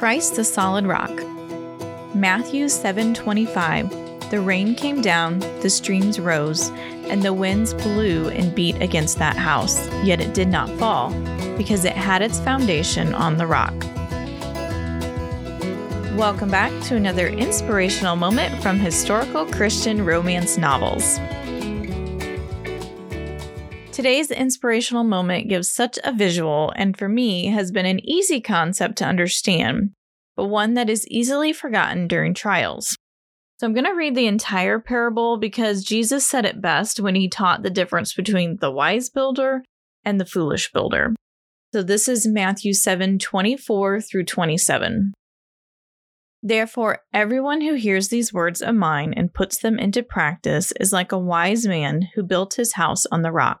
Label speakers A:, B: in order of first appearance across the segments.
A: Christ the solid rock. Matthew 7:25. The rain came down, the streams rose, and the winds blew and beat against that house, yet it did not fall, because it had its foundation on the rock. Welcome back to another inspirational moment from historical Christian romance novels. Today's inspirational moment gives such a visual and for me has been an easy concept to understand, but one that is easily forgotten during trials. So I'm going to read the entire parable because Jesus said it best when he taught the difference between the wise builder and the foolish builder. So this is Matthew 7 24 through 27. Therefore, everyone who hears these words of mine and puts them into practice is like a wise man who built his house on the rock.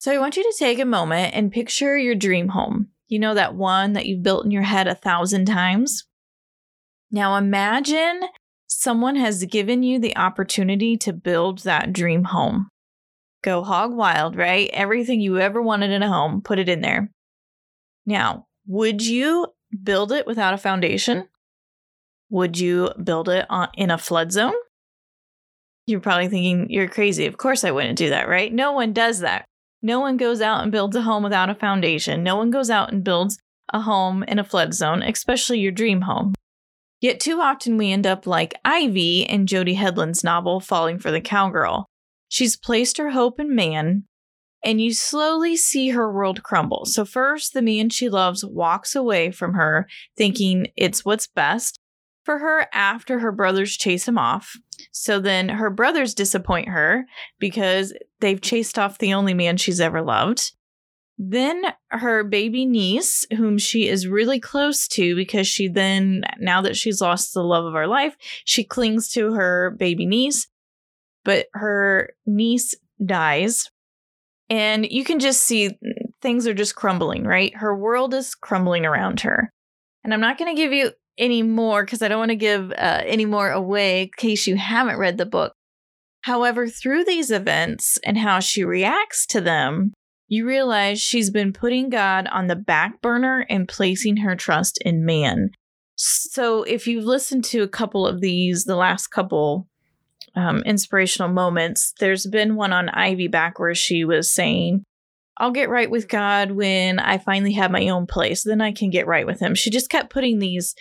A: So I want you to take a moment and picture your dream home. You know that one that you've built in your head a thousand times? Now imagine someone has given you the opportunity to build that dream home. Go hog wild, right? Everything you ever wanted in a home, put it in there. Now, would you build it without a foundation? Would you build it on, in a flood zone? You're probably thinking you're crazy. Of course, I wouldn't do that, right? No one does that. No one goes out and builds a home without a foundation. No one goes out and builds a home in a flood zone, especially your dream home. Yet too often we end up like Ivy in Jody Hedlund's novel Falling for the Cowgirl. She's placed her hope in man, and you slowly see her world crumble. So, first, the man she loves walks away from her, thinking it's what's best for her after her brothers chase him off. So then her brothers disappoint her because they've chased off the only man she's ever loved. Then her baby niece, whom she is really close to because she then, now that she's lost the love of her life, she clings to her baby niece. But her niece dies. And you can just see things are just crumbling, right? Her world is crumbling around her. And I'm not going to give you any more because I don't want to give uh, any more away in case you haven't read the book. However, through these events and how she reacts to them, you realize she's been putting God on the back burner and placing her trust in man. So, if you've listened to a couple of these, the last couple um, inspirational moments, there's been one on Ivy back where she was saying, I'll get right with God when I finally have my own place. Then I can get right with Him. She just kept putting these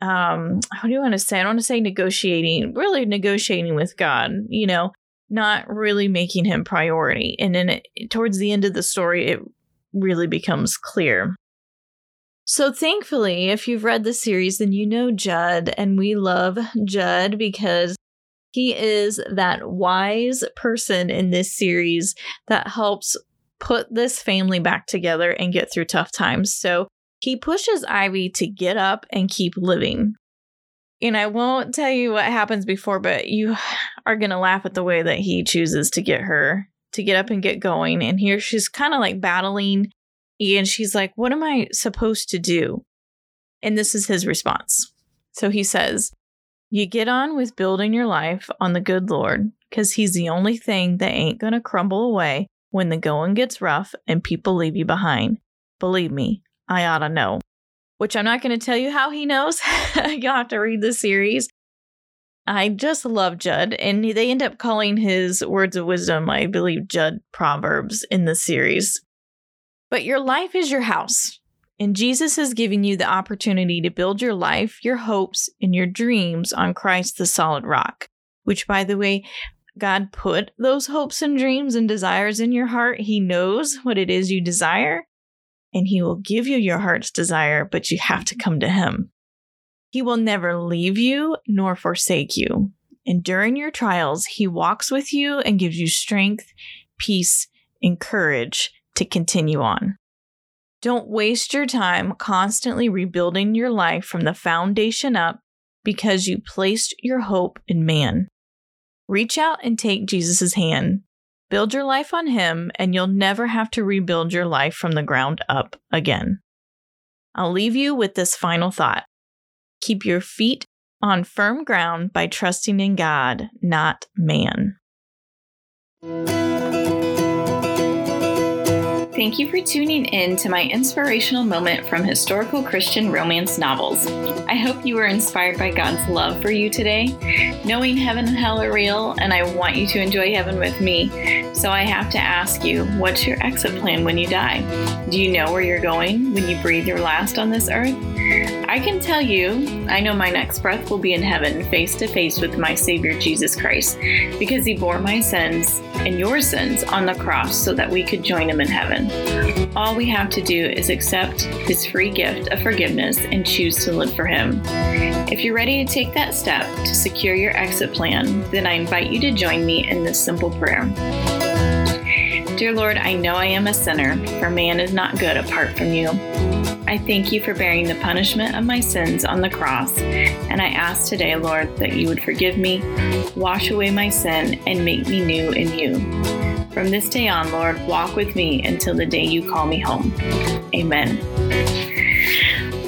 A: um how do you want to say i don't want to say negotiating really negotiating with god you know not really making him priority and then it, towards the end of the story it really becomes clear so thankfully if you've read the series then you know judd and we love judd because he is that wise person in this series that helps put this family back together and get through tough times so he pushes Ivy to get up and keep living. And I won't tell you what happens before, but you are going to laugh at the way that he chooses to get her to get up and get going. And here she's kind of like battling. And she's like, What am I supposed to do? And this is his response. So he says, You get on with building your life on the good Lord, because he's the only thing that ain't going to crumble away when the going gets rough and people leave you behind. Believe me, I ought to know. Which I'm not going to tell you how he knows. You'll have to read the series. I just love Judd, and they end up calling his words of wisdom, I believe, Judd Proverbs in the series. But your life is your house, and Jesus has given you the opportunity to build your life, your hopes, and your dreams on Christ the solid rock, which, by the way, God put those hopes and dreams and desires in your heart. He knows what it is you desire, and he will give you your heart's desire, but you have to come to him. He will never leave you nor forsake you. And during your trials, he walks with you and gives you strength, peace, and courage to continue on. Don't waste your time constantly rebuilding your life from the foundation up because you placed your hope in man. Reach out and take Jesus' hand. Build your life on Him, and you'll never have to rebuild your life from the ground up again. I'll leave you with this final thought keep your feet on firm ground by trusting in God, not man. Thank you for tuning in to my inspirational moment from historical Christian romance novels. I hope you were inspired by God's love for you today. Knowing heaven and hell are real, and I want you to enjoy heaven with me. So I have to ask you, what's your exit plan when you die? Do you know where you're going when you breathe your last on this earth? I can tell you, I know my next breath will be in heaven, face to face with my Savior Jesus Christ, because He bore my sins and your sins on the cross so that we could join Him in heaven. All we have to do is accept His free gift of forgiveness and choose to live for Him. If you're ready to take that step to secure your exit plan, then I invite you to join me in this simple prayer. Dear Lord, I know I am a sinner, for man is not good apart from you. I thank you for bearing the punishment of my sins on the cross, and I ask today, Lord, that you would forgive me, wash away my sin, and make me new in you. From this day on, Lord, walk with me until the day you call me home. Amen.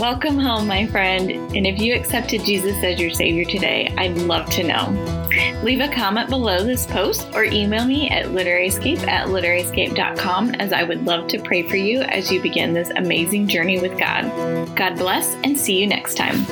A: Welcome home, my friend. And if you accepted Jesus as your Savior today, I'd love to know. Leave a comment below this post or email me at literaryscape at literaryscape.com as I would love to pray for you as you begin this amazing journey with God. God bless and see you next time.